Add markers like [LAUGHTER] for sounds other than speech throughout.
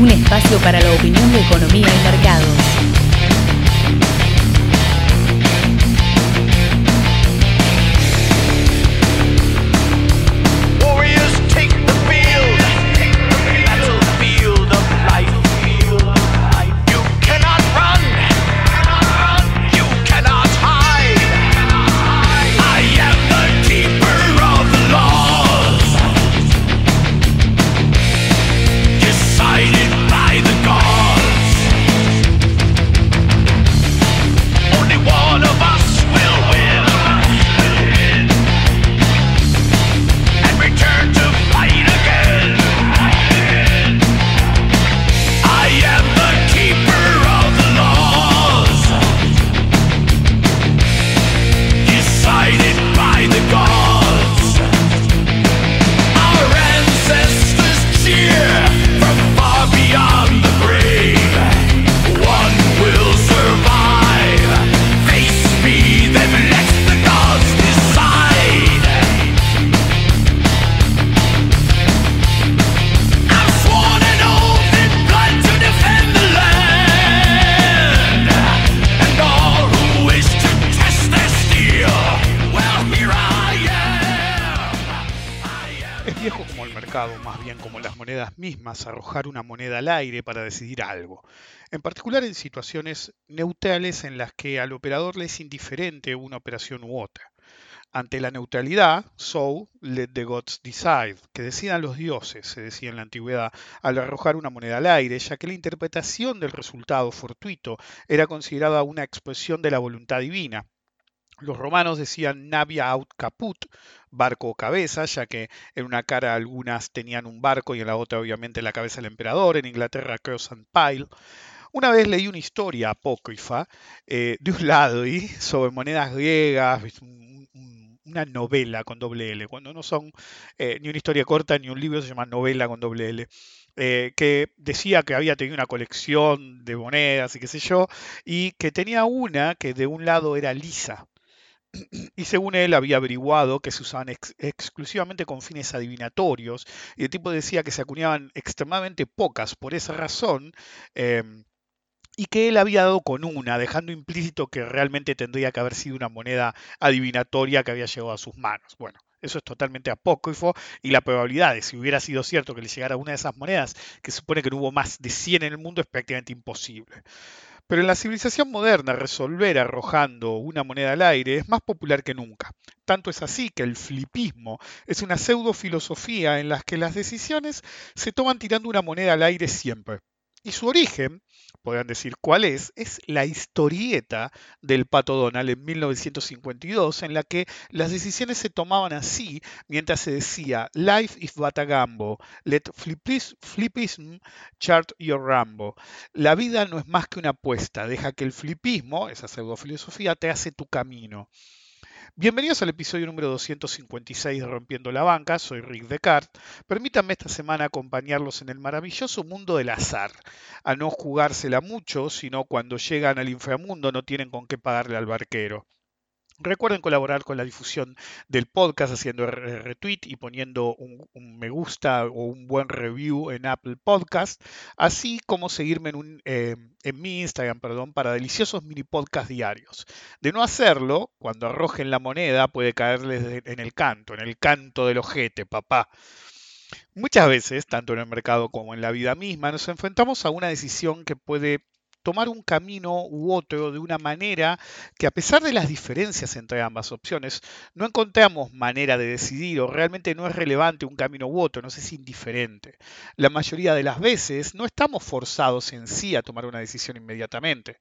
un espacio para la opinión de economía y mercados. Mismas, arrojar una moneda al aire para decidir algo, en particular en situaciones neutrales en las que al operador le es indiferente una operación u otra. Ante la neutralidad, so let the gods decide, que decidan los dioses, se decía en la antigüedad, al arrojar una moneda al aire, ya que la interpretación del resultado fortuito era considerada una expresión de la voluntad divina. Los romanos decían navia aut caput, barco o cabeza, ya que en una cara algunas tenían un barco y en la otra obviamente la cabeza del emperador, en Inglaterra cross and pile. Una vez leí una historia apócrifa eh, de un lado y [LAUGHS] sobre monedas griegas, una novela con doble L, cuando no son eh, ni una historia corta ni un libro, se llama novela con doble L, eh, que decía que había tenido una colección de monedas y qué sé yo, y que tenía una que de un lado era lisa, y según él había averiguado que se usaban ex- exclusivamente con fines adivinatorios, y el tipo decía que se acuñaban extremadamente pocas por esa razón, em, y que él había dado con una, dejando implícito que realmente tendría que haber sido una moneda adivinatoria que había llegado a sus manos. Bueno, eso es totalmente apócrifo y la probabilidad de si hubiera sido cierto que le llegara una de esas monedas, que supone que no hubo más de 100 en el mundo, es prácticamente imposible. Pero en la civilización moderna, resolver arrojando una moneda al aire es más popular que nunca. Tanto es así que el flipismo es una pseudo-filosofía en la que las decisiones se toman tirando una moneda al aire siempre. Y su origen, podrán decir cuál es, es la historieta del Pato Donald en 1952, en la que las decisiones se tomaban así mientras se decía Life is but a gamble, let flipis- flipism chart your rambo. La vida no es más que una apuesta, deja que el flipismo, esa pseudofilosofía, te hace tu camino. Bienvenidos al episodio número 256 de Rompiendo la Banca, soy Rick Descartes. Permítanme esta semana acompañarlos en el maravilloso mundo del azar, a no jugársela mucho, sino cuando llegan al inframundo no tienen con qué pagarle al barquero. Recuerden colaborar con la difusión del podcast haciendo re- retweet y poniendo un, me gusta o un buen review en Apple Podcast, así como seguirme eh, en mi Instagram perdón, para deliciosos mini podcast diarios. De no hacerlo, cuando arrojen la moneda puede caerles en el canto, en el canto del ojete, papá. Muchas veces, tanto en el mercado como en la vida misma, nos enfrentamos a una decisión que puede tomar un camino u otro de una manera que a pesar de las diferencias entre ambas opciones, no encontramos manera de decidir o realmente no es relevante un camino u otro, nos es indiferente. La mayoría de las veces no estamos forzados en sí a tomar una decisión inmediatamente.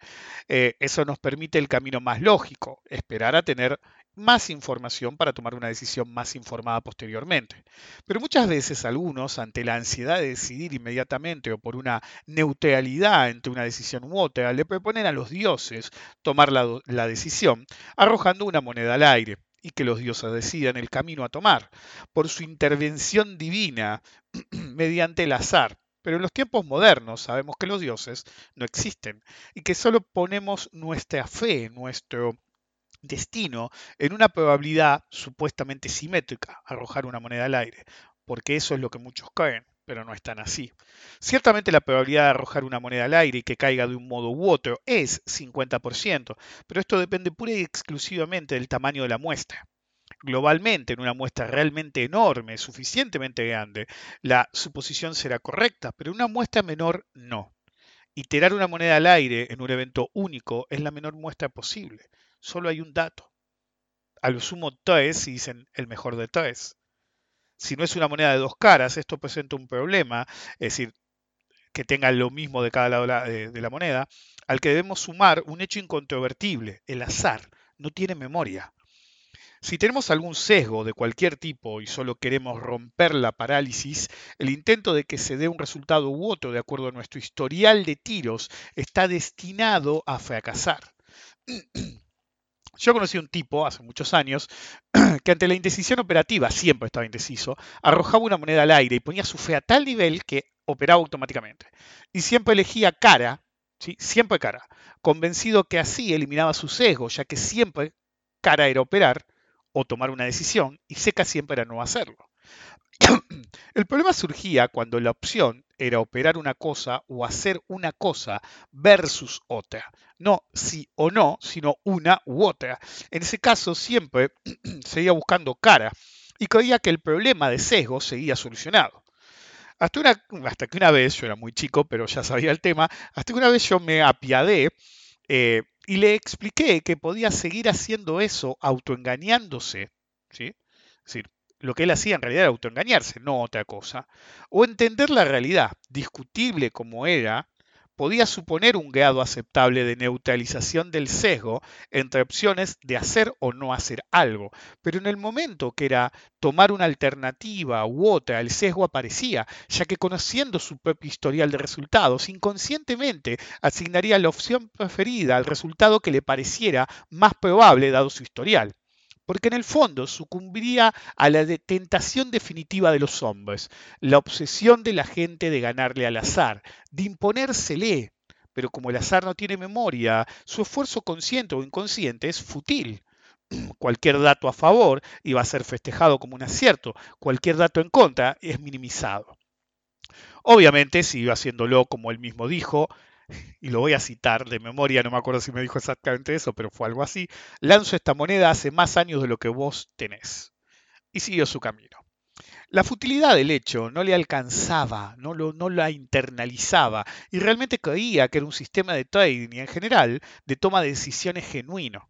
Eh, eso nos permite el camino más lógico, esperar a tener más información para tomar una decisión más informada posteriormente. Pero muchas veces algunos, ante la ansiedad de decidir inmediatamente o por una neutralidad entre una decisión u otra, le proponen a los dioses tomar la, la decisión, arrojando una moneda al aire y que los dioses decidan el camino a tomar, por su intervención divina [CLEARS THROAT] mediante el azar. Pero en los tiempos modernos sabemos que los dioses no existen y que solo ponemos nuestra fe, nuestro destino en una probabilidad supuestamente simétrica, arrojar una moneda al aire, porque eso es lo que muchos creen. pero no es tan así. Ciertamente la probabilidad de arrojar una moneda al aire y que caiga de un modo u otro es 50%, pero esto depende pura y exclusivamente del tamaño de la muestra. Globalmente, en una muestra realmente enorme, suficientemente grande, la suposición será correcta, pero en una muestra menor no. Iterar una moneda al aire en un evento único es la menor muestra posible. Solo hay un dato. A lo sumo tres y dicen el mejor de tres. Si no es una moneda de dos caras, esto presenta un problema, es decir, que tenga lo mismo de cada lado de la, de- de la moneda, al que debemos sumar un hecho incontrovertible, el azar, no tiene memoria. Si tenemos algún sesgo de cualquier tipo y solo queremos romper la parálisis, el intento de que se dé un resultado u otro de acuerdo a nuestro historial de tiros está destinado a fracasar. [CLEARS THROAT] Yo conocí un tipo hace muchos años [CLEARS THROAT] que ante la indecisión operativa, siempre estaba indeciso, arrojaba una moneda al aire y ponía su fe a tal nivel que operaba automáticamente. Y siempre elegía cara, ¿sí? siempre cara, convencido que así eliminaba su sesgo, ya que siempre cara era operar o tomar una decisión y seca siempre era no hacerlo. [COUGHS] El problema surgía cuando la opción era operar una cosa o hacer una cosa versus otra. No sí o no, sino una u otra. En ese caso siempre [COUGHS] seguía buscando cara y creía que el problema de sesgo seguía solucionado. Hasta, que una vez, yo era muy chico, pero ya sabía el tema, hasta que una vez yo me apiadé eh, y le expliqué que podía seguir haciendo eso autoengañándose, ¿sí? Es decir, lo que él hacía en realidad era autoengañarse, no otra cosa. O entender la realidad, discutible como era, podía suponer un grado aceptable de neutralización del sesgo entre opciones de hacer o no hacer algo. Pero en el momento que era tomar una alternativa u otra, el sesgo aparecía, ya que conociendo su propio historial de resultados, inconscientemente asignaría la opción preferida al resultado que le pareciera más probable dado su historial porque en el fondo sucumbiría a la tentación definitiva de los hombres, la obsesión de la gente de ganarle al azar, de imponérsele. Pero como el azar no tiene memoria, su esfuerzo consciente o inconsciente es fútil. [CLEARS THROAT] Cualquier dato a favor iba a ser festejado como un acierto, cualquier dato en contra es minimizado. Obviamente siguió haciéndolo como él mismo dijo, y lo voy a citar de memoria, no me acuerdo si me dijo exactamente eso, pero fue algo así, lanzo esta moneda hace más años de lo que vos tenés. Y siguió su camino. La futilidad del hecho no le alcanzaba, no, lo, no la internalizaba y realmente creía que era un sistema de trading y en general de toma de decisiones genuino.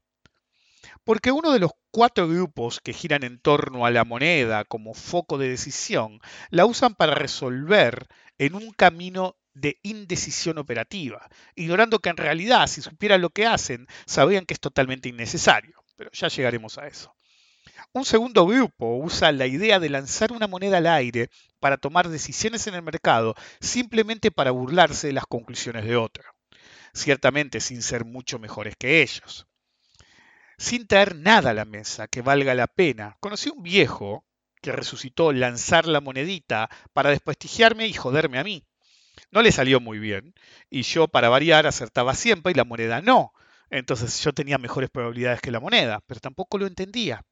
Porque uno de los cuatro grupos que giran en torno a la moneda como foco de decisión la usan para resolver en un camino de indecisión operativa, ignorando que en realidad, si supieran lo que hacen, sabrían que es totalmente innecesario. Pero ya llegaremos a eso. Un segundo grupo usa la idea de lanzar una moneda al aire para tomar decisiones en el mercado simplemente para burlarse de las conclusiones de otro, ciertamente sin ser mucho mejores que ellos. Sin traer nada a la mesa que valga la pena, conocí un viejo que resucitó lanzar la monedita para desprestigiarme y joderme a mí. No le salió muy bien, y yo para variar acertaba siempre y la moneda no. Entonces yo tenía mejores probabilidades que la moneda, pero tampoco lo entendía.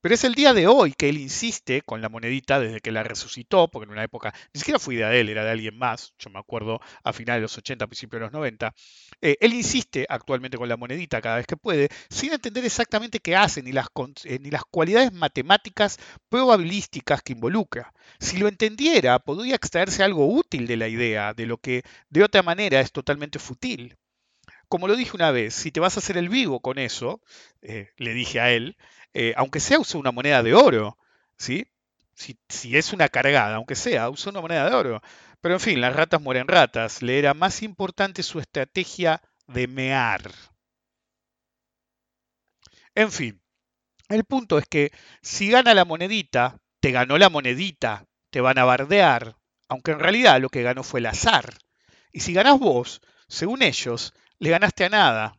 Pero es el día de hoy que él insiste con la monedita desde que la resucitó, porque en una época ni siquiera fue idea de él, era de alguien más, yo me acuerdo a finales de los 80, principios de los 90. eh, él insiste actualmente con la monedita cada vez que puede, sin entender exactamente qué hace, ni las, con- eh, ni las cualidades matemáticas probabilísticas que involucra. Si lo entendiera, podría extraerse algo útil de la idea, de lo que de otra manera es totalmente fútil. Como lo dije una vez, si te vas a hacer el vivo con eso, eh, le dije a él, eh, aunque sea usa una moneda de oro, ¿sí? Si, si es una cargada, aunque sea, usa una moneda de oro. Pero en fin, las ratas mueren ratas. Le era más importante su estrategia de mear. En fin, el punto es que si gana la monedita, te ganó la monedita, te van a bardear, aunque en realidad lo que ganó fue el azar. Y si ganás vos, según ellos, le ganaste a nada.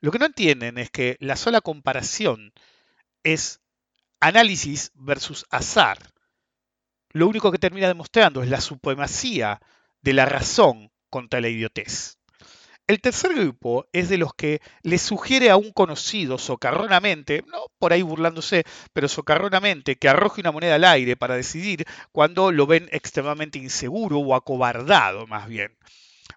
Lo que no entienden es que la sola comparación es análisis versus azar. Lo único que termina demostrando es la supremacía de la razón contra la idiotez. El tercer grupo es de los que le sugiere a un conocido socarronamente, no por ahí burlándose, pero socarronamente, que arroje una moneda al aire para decidir cuando lo ven extremadamente inseguro o acobardado más bien.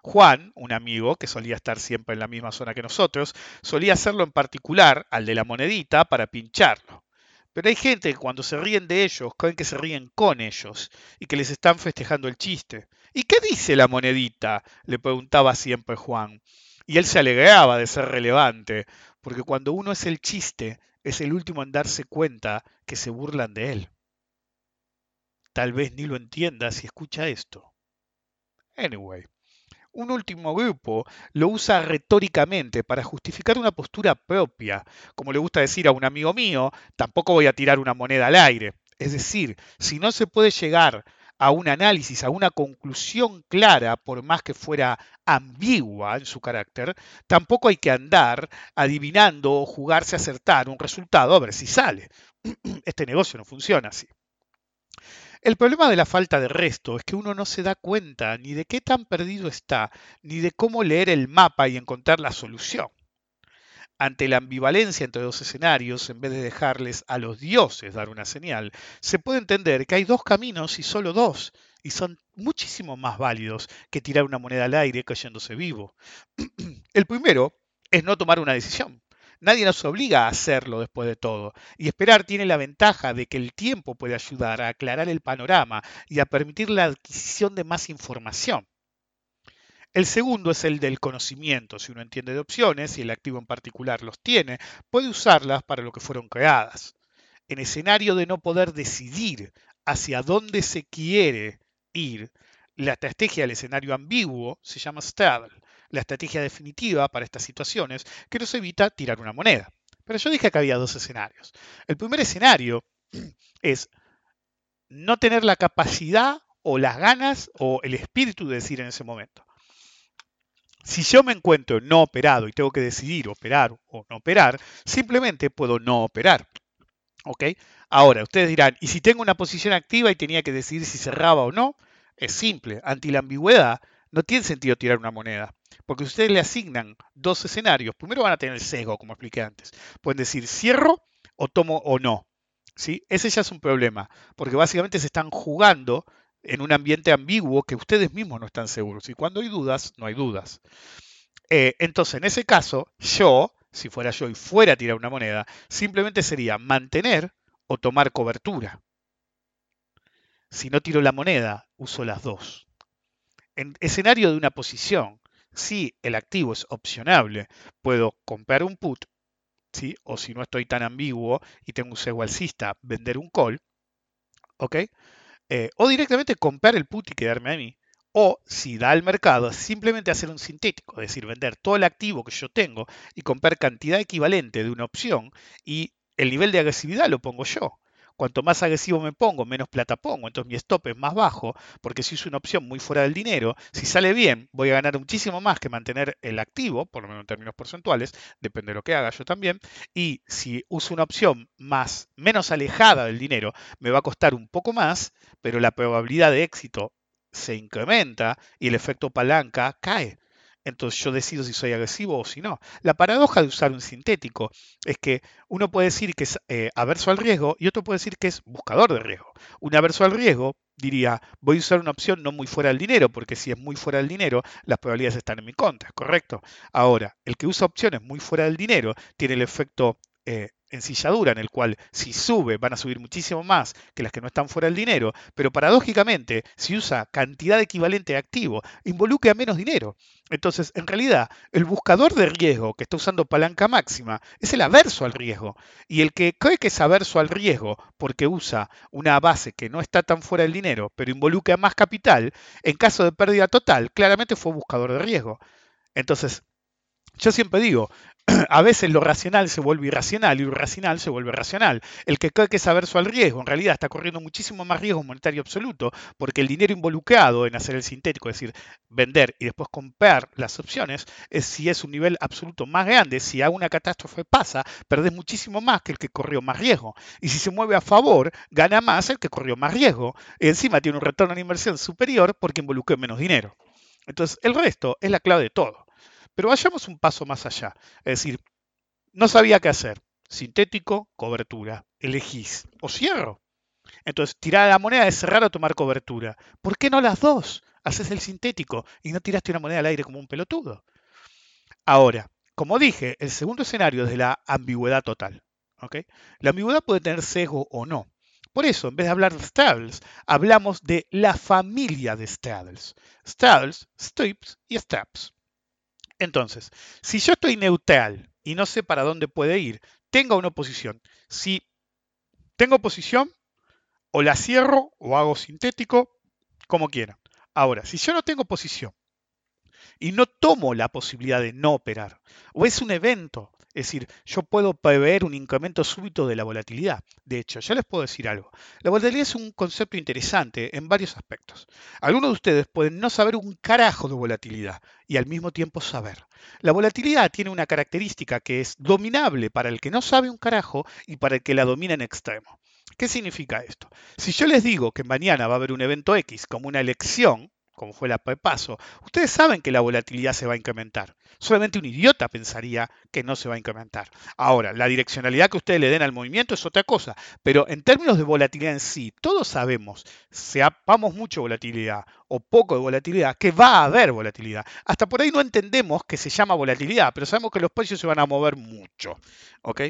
Juan, un amigo que solía estar siempre en la misma zona que nosotros, solía hacerlo en particular al de la monedita para pincharlo. Pero hay gente que cuando se ríen de ellos creen que se ríen con ellos y que les están festejando el chiste. ¿Y qué dice la monedita? le preguntaba siempre Juan. Y él se alegraba de ser relevante, porque cuando uno es el chiste, es el último en darse cuenta que se burlan de él. Tal vez ni lo entienda si escucha esto. Anyway, un último grupo lo usa retóricamente para justificar una postura propia. Como le gusta decir a un amigo mío, tampoco voy a tirar una moneda al aire. Es decir, si no se puede llegar a un análisis, a una conclusión clara, por más que fuera ambigua en su carácter, tampoco hay que andar adivinando o jugarse a acertar un resultado a ver si sale. [CLEARS THROAT] Este negocio no funciona así. El problema de la falta de resto es que uno no se da cuenta ni de qué tan perdido está, ni de cómo leer el mapa y encontrar la solución. Ante la ambivalencia entre dos escenarios, en vez de dejarles a los dioses dar una señal, se puede entender que hay dos caminos y solo dos, y son muchísimo más válidos que tirar una moneda al aire cayéndose vivo. [CLEARS THROAT] El primero es no tomar una decisión. Nadie nos obliga a hacerlo después de todo. Y esperar tiene la ventaja de que el tiempo puede ayudar a aclarar el panorama y a permitir la adquisición de más información. El segundo es el del conocimiento. Si uno entiende de opciones y el activo en particular los tiene, puede usarlas para lo que fueron creadas. En escenario de no poder decidir hacia dónde se quiere ir, la estrategia del escenario ambiguo se llama straddle la estrategia definitiva para estas situaciones que nos evita tirar una moneda. Pero yo dije que había dos escenarios. El primer escenario [CLEARS THROAT] es no tener la capacidad o las ganas o el espíritu de decir en ese momento. Si yo me encuentro no operado y tengo que decidir operar o no operar, simplemente puedo no operar. ¿Ok? Ahora, ustedes dirán, ¿y si tengo una posición activa y tenía que decidir si cerraba o no? Es simple, ante la ambigüedad no tiene sentido tirar una moneda. Porque ustedes le asignan dos escenarios. Primero van a tener el sesgo, como expliqué antes. Pueden decir cierro o tomo o no. ¿sí? Ese ya es un problema, porque básicamente se están jugando en un ambiente ambiguo que ustedes mismos no están seguros. Y cuando hay dudas, no hay dudas. Eh, entonces, en ese caso, yo, si fuera yo y fuera a tirar una moneda, simplemente sería mantener o tomar cobertura. Si no tiro la moneda, uso las dos. En escenario de una posición, si el activo es opcionable, puedo comprar un put, ¿sí? o si no estoy tan ambiguo y tengo un sesgo alcista, vender un call. Eh, o directamente comprar el put y quedarme a mí. O si da al mercado, simplemente hacer un sintético, es decir, vender todo el activo que yo tengo y comprar cantidad equivalente de una opción y el nivel de agresividad lo pongo yo. Cuanto más agresivo me pongo, menos plata pongo. Entonces mi stop es más bajo, porque si uso una opción muy fuera del dinero, si sale bien, voy a ganar muchísimo más que mantener el activo, por lo menos en términos porcentuales, depende de lo que haga yo también. Y si uso una opción más, menos alejada del dinero, me va a costar un poco más, pero la probabilidad de éxito se incrementa y el efecto palanca cae entonces yo decido si soy agresivo o si no. La paradoja de usar un sintético es que uno puede decir que es eh, averso al riesgo y otro puede decir que es buscador de riesgo. Un averso al riesgo diría, voy a usar una opción no muy fuera del dinero, porque si es muy fuera del dinero, las probabilidades están en mi contra, ¿correcto? Ahora, el que usa opciones muy fuera del dinero tiene el efecto eh, ensilladura en el cual si sube van a subir muchísimo más que las que no están fuera del dinero, pero paradójicamente si usa cantidad equivalente de activo involucra menos dinero. Entonces, en realidad, el buscador de riesgo que está usando palanca máxima es el averso al riesgo. Y el que cree que es averso al riesgo porque usa una base que no está tan fuera del dinero, pero involucra más capital, en caso de pérdida total, claramente fue buscador de riesgo. Entonces, yo siempre digo, [CLEARS THROAT] a veces lo racional se vuelve irracional y lo irracional se vuelve racional. El que cree que es averso al riesgo, en realidad está corriendo muchísimo más riesgo monetario absoluto, porque el dinero involucrado en hacer el sintético, es decir, vender y después comprar las opciones, es si es un nivel absoluto más grande, si a una catástrofe pasa, perdés muchísimo más que el que corrió más riesgo. Y si se mueve a favor, gana más el que corrió más riesgo. Y encima tiene un retorno en inversión superior porque involucró menos dinero. Entonces, el resto es la clave de todo. Pero vayamos un paso más allá. Es decir, no sabía qué hacer. Sintético, cobertura. Elegís. O cierro. Entonces, tirar la moneda es cerrar o tomar cobertura. ¿Por qué no las dos? Haces el sintético y no tiraste una moneda al aire como un pelotudo. Ahora, como dije, el segundo escenario es de la ambigüedad total. La ambigüedad puede tener sesgo o no. Por eso, en vez de hablar de straddles, hablamos de la familia de straddles. Straddles, strips y straps. Entonces, si yo estoy neutral y no sé para dónde puede ir, tengo una oposición. Si tengo oposición, o la cierro o hago sintético, como quiera. Ahora, si yo no tengo posición y no tomo la posibilidad de no operar, o es un evento, es decir, yo puedo prever un incremento súbito de la volatilidad. De hecho, ya les puedo decir algo. La volatilidad es un concepto interesante en varios aspectos. Algunos de ustedes pueden no saber un carajo de volatilidad y al mismo tiempo saber. La volatilidad tiene una característica que es dominable para el que no sabe un carajo y para el que la domina en extremo. ¿Qué significa esto? Si yo les digo que mañana va a haber un evento X como una elección, como fue la paso, ustedes saben que la volatilidad se va a incrementar. Solamente un idiota pensaría que no se va a incrementar. Ahora, la direccionalidad que ustedes le den al movimiento es otra cosa, pero en términos de volatilidad en sí, todos sabemos, sepamos mucho volatilidad o poco de volatilidad, que va a haber volatilidad. Hasta por ahí no entendemos que se llama volatilidad, pero sabemos que los precios se van a mover mucho. ¿ok?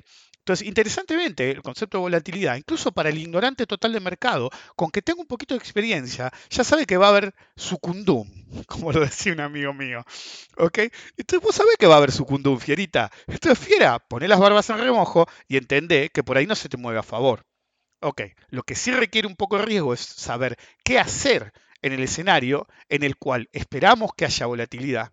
Entonces, interesantemente, el concepto de volatilidad, incluso para el ignorante total de mercado, con que tenga un poquito de experiencia, ya sabe que va a haber sucundum, [LAUGHS] como lo decía un amigo mío. ¿Ok? Entonces, vos sabés que va a haber sucundum, fierita. Entonces, fiera, poné las barbas en remojo y entendé que por ahí no se te mueve a favor. Ok, lo que sí requiere un poco de riesgo es saber qué hacer en el escenario en el cual esperamos que haya volatilidad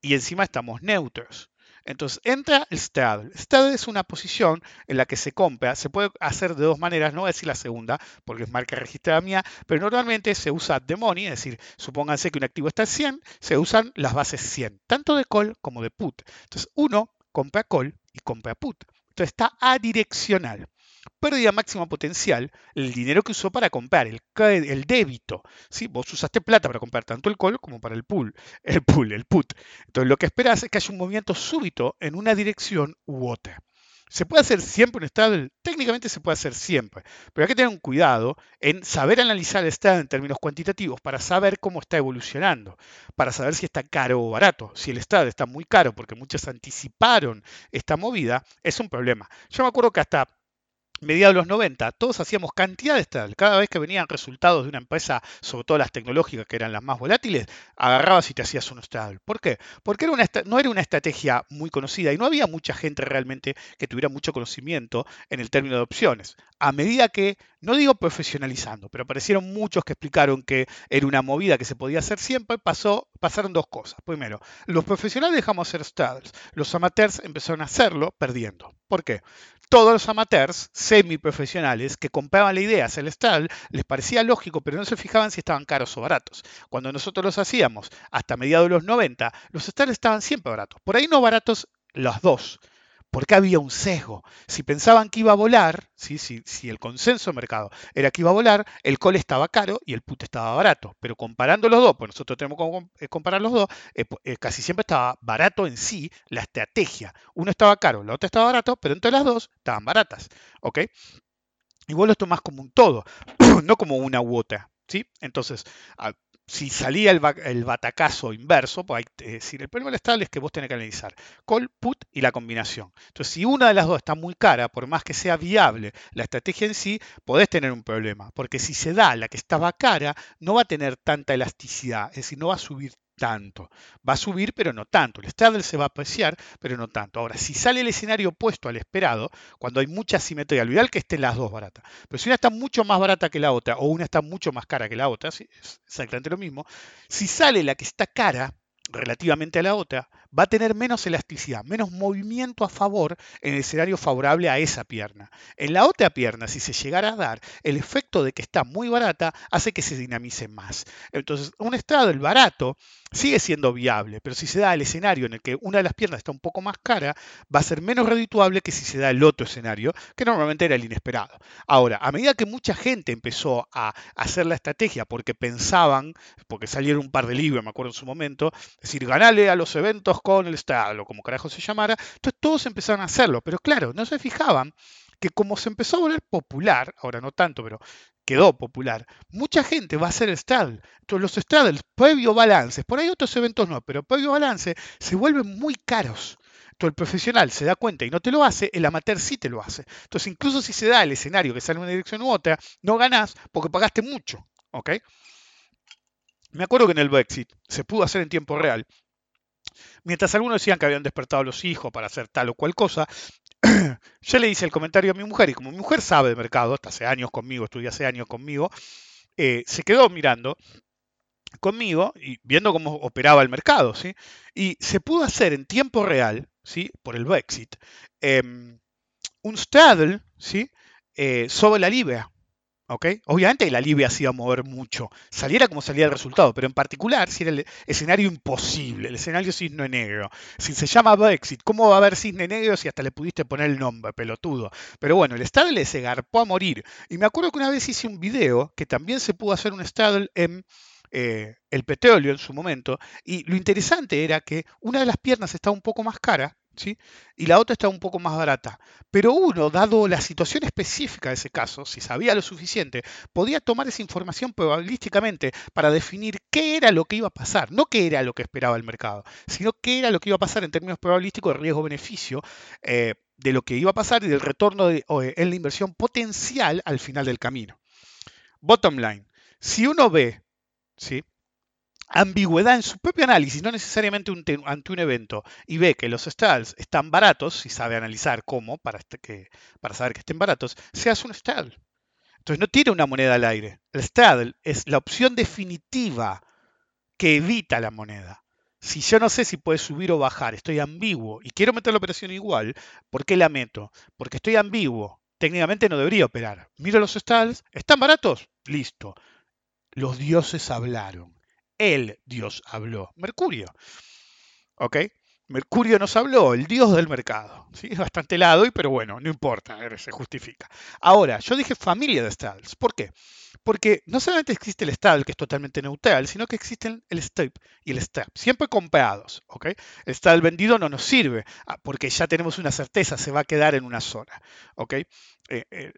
y encima estamos neutros. Entonces entra el straddle. Straddle es una posición en la que se compra, se puede hacer de dos maneras, no voy a decir la segunda, porque es marca registrada mía, pero normalmente se usa the money, es decir, supónganse que un activo está en 100, se usan las bases 100, tanto de call como de put. Entonces uno compra call y compra put. Entonces está adireccional pérdida máxima potencial, el dinero que usó para comprar, el, el débito. ¿sí? Vos usaste plata para comprar tanto el call como para el pool, [LAUGHS] el pool, el put. Entonces lo que esperas es que haya un movimiento súbito en una dirección u otra. ¿Se puede hacer siempre un straddle? Técnicamente se puede hacer siempre, pero hay que tener un cuidado en saber analizar el straddle en términos cuantitativos para saber cómo está evolucionando, para saber si está caro o barato. Si el straddle está muy caro porque muchos anticiparon esta movida, es un problema. Yo me acuerdo que hasta mediados de los 90, todos hacíamos cantidad de straddle. Cada vez que venían resultados de una empresa, sobre todo las tecnológicas que eran las más volátiles, agarrabas y te hacías un straddle. ¿Por qué? Porque era una, no era una estrategia muy conocida y no había mucha gente realmente que tuviera mucho conocimiento en el término de opciones. A medida que, no digo profesionalizando, pero aparecieron muchos que explicaron que era una movida que se podía hacer siempre, pasó, pasaron dos cosas. Primero, los profesionales dejamos hacer straddles. Los amateurs empezaron a hacerlo perdiendo. ¿Por qué? todos los amateurs semiprofesionales que compraban la idea hacer el les parecía lógico, pero no se fijaban si estaban caros o baratos. Cuando nosotros los hacíamos hasta mediados de los 90, los straddles estaban siempre baratos. Por ahí no baratos los dos, porque había un sesgo. Si pensaban que iba a volar, ¿sí? si, el consenso de mercado era que iba a volar, el call estaba caro y el put estaba barato. Pero comparando los dos, pues nosotros tenemos que comparar los dos, eh, eh, casi siempre estaba barato en sí la estrategia. Uno estaba caro, la otra estaba barato, pero entre las dos estaban baratas. ¿ok? Y vos lo tomás como un todo, [CLEARS THROAT] no como una u otra. ¿sí? Entonces, si salía el, batacazo inverso, pues hay, decir, el problema estable es que vos tenés que analizar call, put y la combinación. Entonces, si una de las dos está muy cara, por más que sea viable la estrategia en sí, podés tener un problema. Porque si se da la que estaba cara, no va a tener tanta elasticidad, es decir, no va a subir tanto. Va a subir, pero no tanto. El straddle se va a apreciar, pero no tanto. Ahora, si sale el escenario opuesto al esperado, cuando hay mucha simetría, lo ideal que estén las dos baratas. Pero si una está mucho más barata que la otra, o una está mucho más cara que la otra, es exactamente lo mismo. Si sale la que está cara, relativamente a la otra, va a tener menos elasticidad, menos movimiento a favor en el escenario favorable a esa pierna. En la otra pierna, si se llegara a dar, el efecto de que está muy barata hace que se dinamice más. Entonces, un estado del barato sigue siendo viable, pero si se da el escenario en el que una de las piernas está un poco más cara, va a ser menos redituable que si se da el otro escenario, que normalmente era el inesperado. Ahora, a medida que mucha gente empezó a hacer la estrategia porque pensaban, porque salieron un par de libros, me acuerdo en su momento, es decir, ganale a los eventos con el Estado, o como carajo se llamara. Entonces todos empezaron a hacerlo, pero claro, no se fijaban que como se empezó a volver popular, ahora no tanto, pero quedó popular, mucha gente va a hacer straddle. Entonces los straddles, previo balance, por ahí otros eventos no, pero previo balance se vuelven muy caros. Entonces el profesional se da cuenta y no te lo hace, el amateur sí te lo hace. Entonces incluso si se da el escenario que sale en una dirección u otra, no ganás porque pagaste mucho. ¿ok? Me acuerdo que en el Brexit se pudo hacer en tiempo real. Mientras algunos decían que habían despertado a los hijos para hacer tal o cual cosa, [CLEARS THROAT] yo le hice el comentario a mi mujer y como mi mujer sabe de mercado, hasta hace años conmigo, estudia hace años conmigo, eh, se quedó mirando conmigo y viendo cómo operaba el mercado, ¿sí? Y se pudo hacer en tiempo real, ¿sí? Por el Brexit, em, un straddle, ¿sí? Eh, sobre la libra. ¿Ok? Obviamente la Libia se iba a mover mucho, saliera como salía el resultado, pero en particular si era el escenario imposible, el escenario cisne negro. Si se llama Brexit, ¿cómo va a haber cisne negro si hasta le pudiste poner el nombre, pelotudo? Pero bueno, el Stadle se garpó a morir. Y me acuerdo que una vez hice un video que también se pudo hacer un Stadle en eh, el petróleo en su momento, y lo interesante era que una de las piernas estaba un poco más cara, ¿sí? y la otra estaba un poco más barata. Pero uno, dado la situación específica de ese caso, si sabía lo suficiente, podía tomar esa información probabilísticamente para definir qué era lo que iba a pasar, no qué era lo que esperaba el mercado, sino qué era lo que iba a pasar en términos probabilísticos de riesgo-beneficio. Eh, de lo que iba a pasar y del retorno de, en la inversión potencial al final del camino. Bottom line, si uno ve ¿sí? Ambigüedad en su propio análisis, no necesariamente ante un evento, y ve que los straddles están baratos, si sabe analizar cómo, para, este, saber que estén baratos, se hace un straddle. Entonces no tiene una moneda al aire. El straddle es la opción definitiva que evita la moneda. Si yo no sé si puede subir o bajar, estoy ambiguo y quiero meter la operación igual, ¿por qué la meto? Porque estoy ambiguo. Técnicamente no debería operar. Miro los straddles, ¿están baratos? Listo los dioses hablaron. El dios habló, Mercurio. ¿Ok? Mercurio nos habló, el dios del mercado. ¿sí? Es bastante helado, pero bueno, no importa, se justifica. Ahora, yo dije familia de straddles. ¿Por qué? Porque no solamente existe el straddle, que es totalmente neutral, sino que existen el strip y el strap, siempre comprados. ¿ok? El straddle vendido no nos sirve, ah, porque ya tenemos una certeza, se va a quedar en una zona. ¿ok? Eh, eh,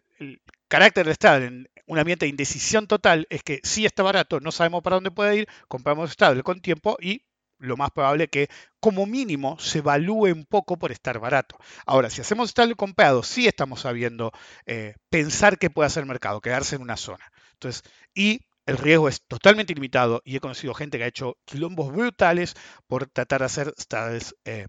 carácter del straddle en un ambiente de indecisión total es que si está barato, no sabemos para dónde puede ir, compramos straddle con tiempo y lo más probable que como mínimo se evalúe un poco por estar barato. Ahora, si hacemos straddle comprado, sí estamos sabiendo eh, pensar que puede hacer mercado, quedarse en una zona. Entonces, y el riesgo es totalmente ilimitado y he conocido gente que ha hecho quilombos brutales por tratar de hacer straddles eh,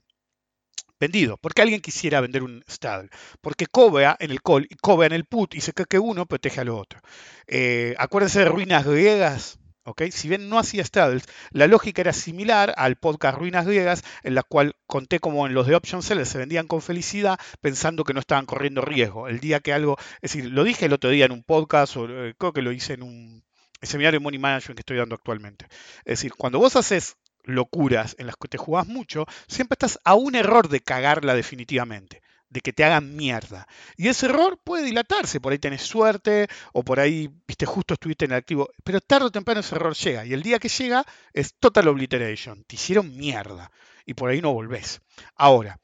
vendido. ¿Por qué alguien quisiera vender un straddle? Porque cobra en el call y cobra en el put y se cree que uno protege al otro. Eh, acuérdense de ruinas griegas. ¿Okay? Si bien no hacía straddles, la lógica era similar al podcast Ruinas Griegas, en la cual conté como en los de Option Sellers se vendían con felicidad pensando que no estaban corriendo riesgo. El día que algo, es decir, lo dije el otro día en un podcast, o eh, creo que lo hice en un seminario de Money Management que estoy dando actualmente. Es decir, cuando vos haces locuras en las que te jugás mucho, siempre estás a un error de cagarla definitivamente, de que te hagan mierda. Y ese error puede dilatarse, por ahí tenés suerte o por ahí, viste, justo estuviste en el activo, pero tarde o temprano ese error llega y el día que llega es total obliteration, te hicieron mierda y por ahí no volvés. Ahora,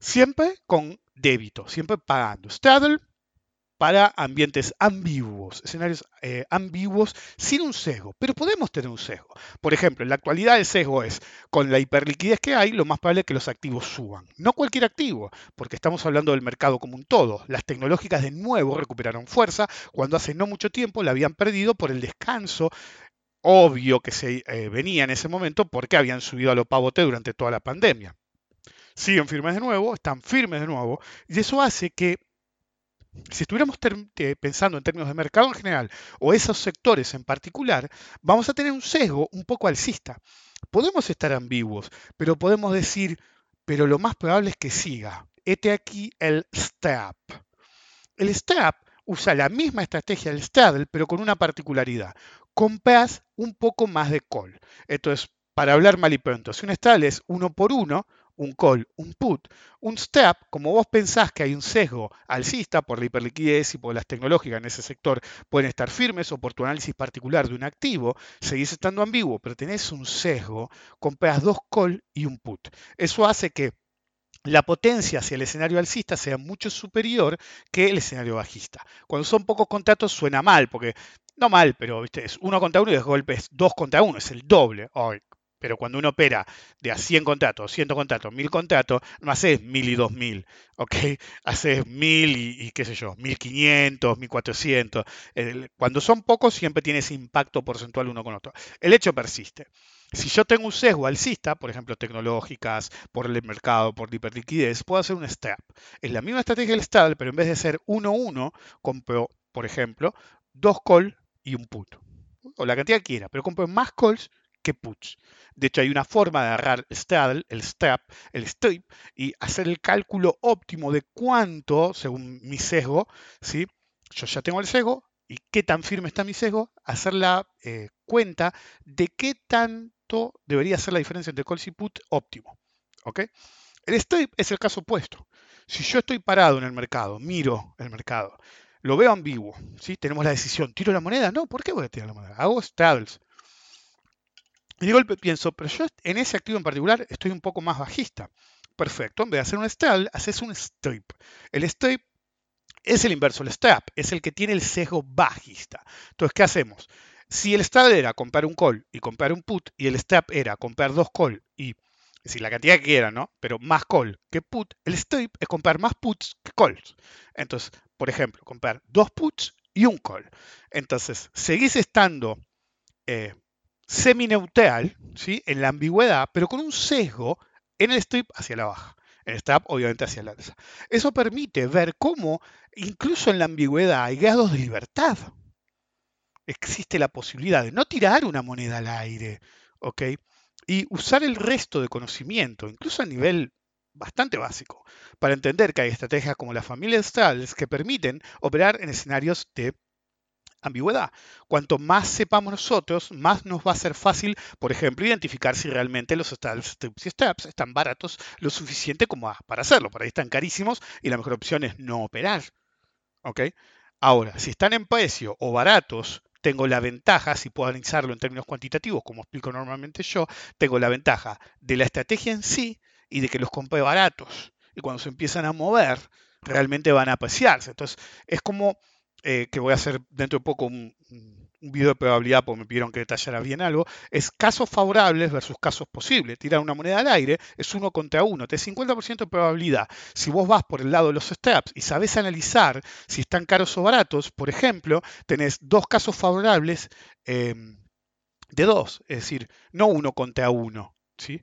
siempre con débito, siempre pagando. Straddle para ambientes ambiguos, escenarios eh, ambiguos sin un sesgo, pero podemos tener un sesgo. Por ejemplo, en la actualidad el sesgo es, con la hiperliquidez que hay, lo más probable es que los activos suban. No cualquier activo, porque estamos hablando del mercado como un todo. Las tecnológicas de nuevo recuperaron fuerza cuando hace no mucho tiempo la habían perdido por el descanso obvio que se eh, venía en ese momento porque habían subido a lo pavote durante toda la pandemia. Siguen firmes de nuevo, están firmes de nuevo, y eso hace que si estuviéramos eh, pensando en términos de mercado en general o esos sectores en particular, vamos a tener un sesgo un poco alcista. Podemos estar ambiguos, pero podemos decir, pero lo más probable es que siga. Este aquí el STAP. El STAP usa la misma estrategia del straddle, pero con una particularidad. Compras un poco más de call. Entonces, para hablar mal y pronto, si un straddle es uno por uno, un call, un put, un step, como vos pensás que hay un sesgo alcista por la hiperliquidez y por las tecnológicas en ese sector pueden estar firmes o por tu análisis particular de un activo, seguís estando ambiguo, pero tenés un sesgo, compras dos call y un put. Eso hace que la potencia hacia el escenario alcista sea mucho superior que el escenario bajista. Cuando son pocos contratos suena mal, porque no mal, pero es uno contra uno y es dos contra uno, es el doble. Ay, pero cuando uno opera de a 100 contratos, 100 contratos, 1000 contratos, no haces 1000 y 2000, ¿ok? [LAUGHS] Haces 1000 y, qué sé yo, 1500, 1400. El- Cuando son pocos siempre tiene ese impacto porcentual uno con otro. El hecho persiste. Si yo tengo un sesgo alcista, por ejemplo, tecnológicas, por el mercado, por la hiperliquidez, puedo hacer un step. Es la misma estrategia del stable, pero en vez de ser 1-1, compro, por ejemplo, dos call y un put. O la cantidad que quiera, pero compro más calls que puts. De hecho, hay una forma de agarrar straddle, el step, el strip y hacer el cálculo óptimo de cuánto, según mi sesgo, ¿sí? yo ya tengo el sesgo y qué tan firme está mi sesgo, hacer la eh, cuenta de qué tanto debería ser la diferencia entre calls y put óptimo. ¿ok? El strip es el caso opuesto. Si yo estoy parado en el mercado, miro el mercado, lo veo ambiguo, ¿sí? tenemos la decisión, ¿tiro la moneda? No, ¿por qué voy a tirar la moneda? Hago straddles. Y de golpe pienso, pero yo en ese activo en particular estoy un poco más bajista. Perfecto, en vez de hacer un straddle, haces un strip. El strip es el inverso, el strap, es el que tiene el sesgo bajista. Entonces, ¿qué hacemos? Si el straddle era comprar un call y comprar un put, y el strap era comprar dos call y, es decir, la cantidad que quiera, ¿no? Pero más call que put, el strip es comprar más puts que calls. Entonces, por ejemplo, comprar dos puts y un call. Entonces, seguís estando eh, semi-neutral, ¿sí? En la ambigüedad, pero con un sesgo en el strip hacia la baja. En el strap, obviamente, hacia la alza. Eso permite ver cómo, incluso en la ambigüedad, hay grados de libertad. Existe la posibilidad de no tirar una moneda al aire, ¿ok? Y usar el resto de conocimiento, incluso a nivel bastante básico, para entender que hay estrategias como la familia de straddles que permiten operar en escenarios de ambigüedad. Cuanto más sepamos nosotros, más nos va a ser fácil, por ejemplo, identificar si realmente los strips y steps están baratos lo suficiente como para hacerlo. Por ahí están carísimos y la mejor opción es no operar. ¿ok? Ahora, si están en precio o baratos, tengo la ventaja, si puedo analizarlo en términos cuantitativos, como explico normalmente yo, tengo la ventaja de la estrategia en sí y de que los compré baratos. Y cuando se empiezan a mover, realmente van a apreciarse. Entonces, es como eh, que voy a hacer dentro de poco un, video de probabilidad, porque me pidieron que detallara bien algo, es casos favorables versus casos posibles. Tirar una moneda al aire es uno contra uno, te 50% de probabilidad. Si vos vas por el lado de los steps y sabes analizar si están caros o baratos, por ejemplo, tenés dos casos favorables eh, de dos, es decir, no uno contra uno, ¿sí?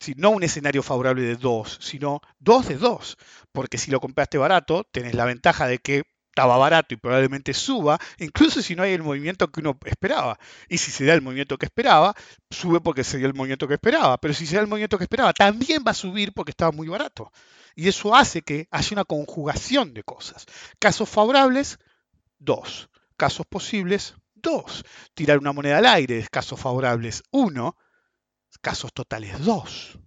Sí, no un escenario favorable de dos, sino dos de dos. Porque si lo compraste barato, tenés la ventaja de que estaba barato y probablemente suba, incluso si no hay el movimiento que uno esperaba. Y si se da el movimiento que esperaba, sube porque se dio el movimiento que esperaba. Pero si se da el movimiento que esperaba, también va a subir porque estaba muy barato. Y eso hace que haya una conjugación de cosas. Casos favorables, dos. Casos posibles, dos. Tirar una moneda al aire, casos favorables, uno. Casos totales, dos.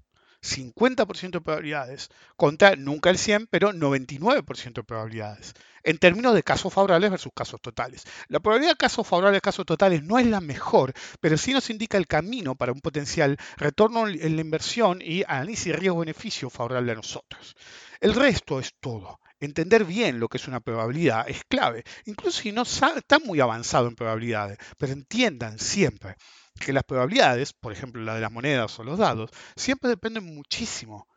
50% de probabilidades, contra nunca el 100, pero 99% de probabilidades, en términos de casos favorables versus casos totales. La probabilidad de casos favorables, casos totales no es la mejor, pero sí nos indica el camino para un potencial retorno en la inversión y análisis riesgo-beneficio favorable a nosotros. El resto es todo. Entender bien lo que es una probabilidad es clave, incluso si no está muy avanzado en probabilidades, pero entiendan siempre que las probabilidades, por ejemplo la de las monedas o los dados, siempre dependen muchísimo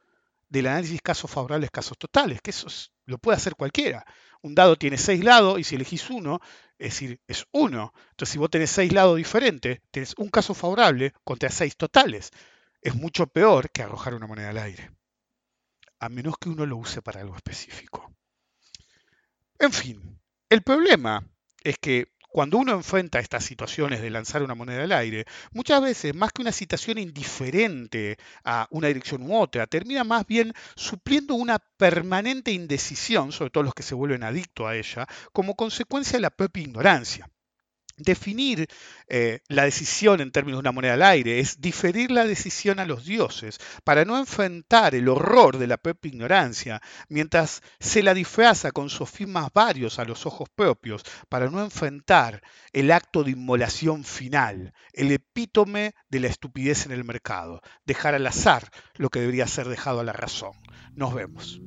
del análisis casos favorables, casos totales, que eso es, lo puede hacer cualquiera. Un dado tiene seis lados y si elegís uno, es decir, es uno. Entonces, si vos tenés seis lados diferentes, tenés un caso favorable contra seis totales. Es mucho peor que arrojar una moneda al aire, a menos que uno lo use para algo específico. En fin, el problema es que cuando uno enfrenta estas situaciones de lanzar una moneda al aire, muchas veces, más que una situación indiferente a una dirección u otra, termina más bien supliendo una permanente indecisión, sobre todo los que se vuelven adictos a ella, como consecuencia de la propia ignorancia. Definir eh, la decisión en términos de una moneda al aire, es diferir la decisión a los dioses, para no enfrentar el horror de la propia ignorancia, mientras se la disfraza con sofismas varios a los ojos propios, para no enfrentar el acto de inmolación final, el epítome de la estupidez en el mercado, dejar al azar lo que debería ser dejado a la razón. Nos vemos.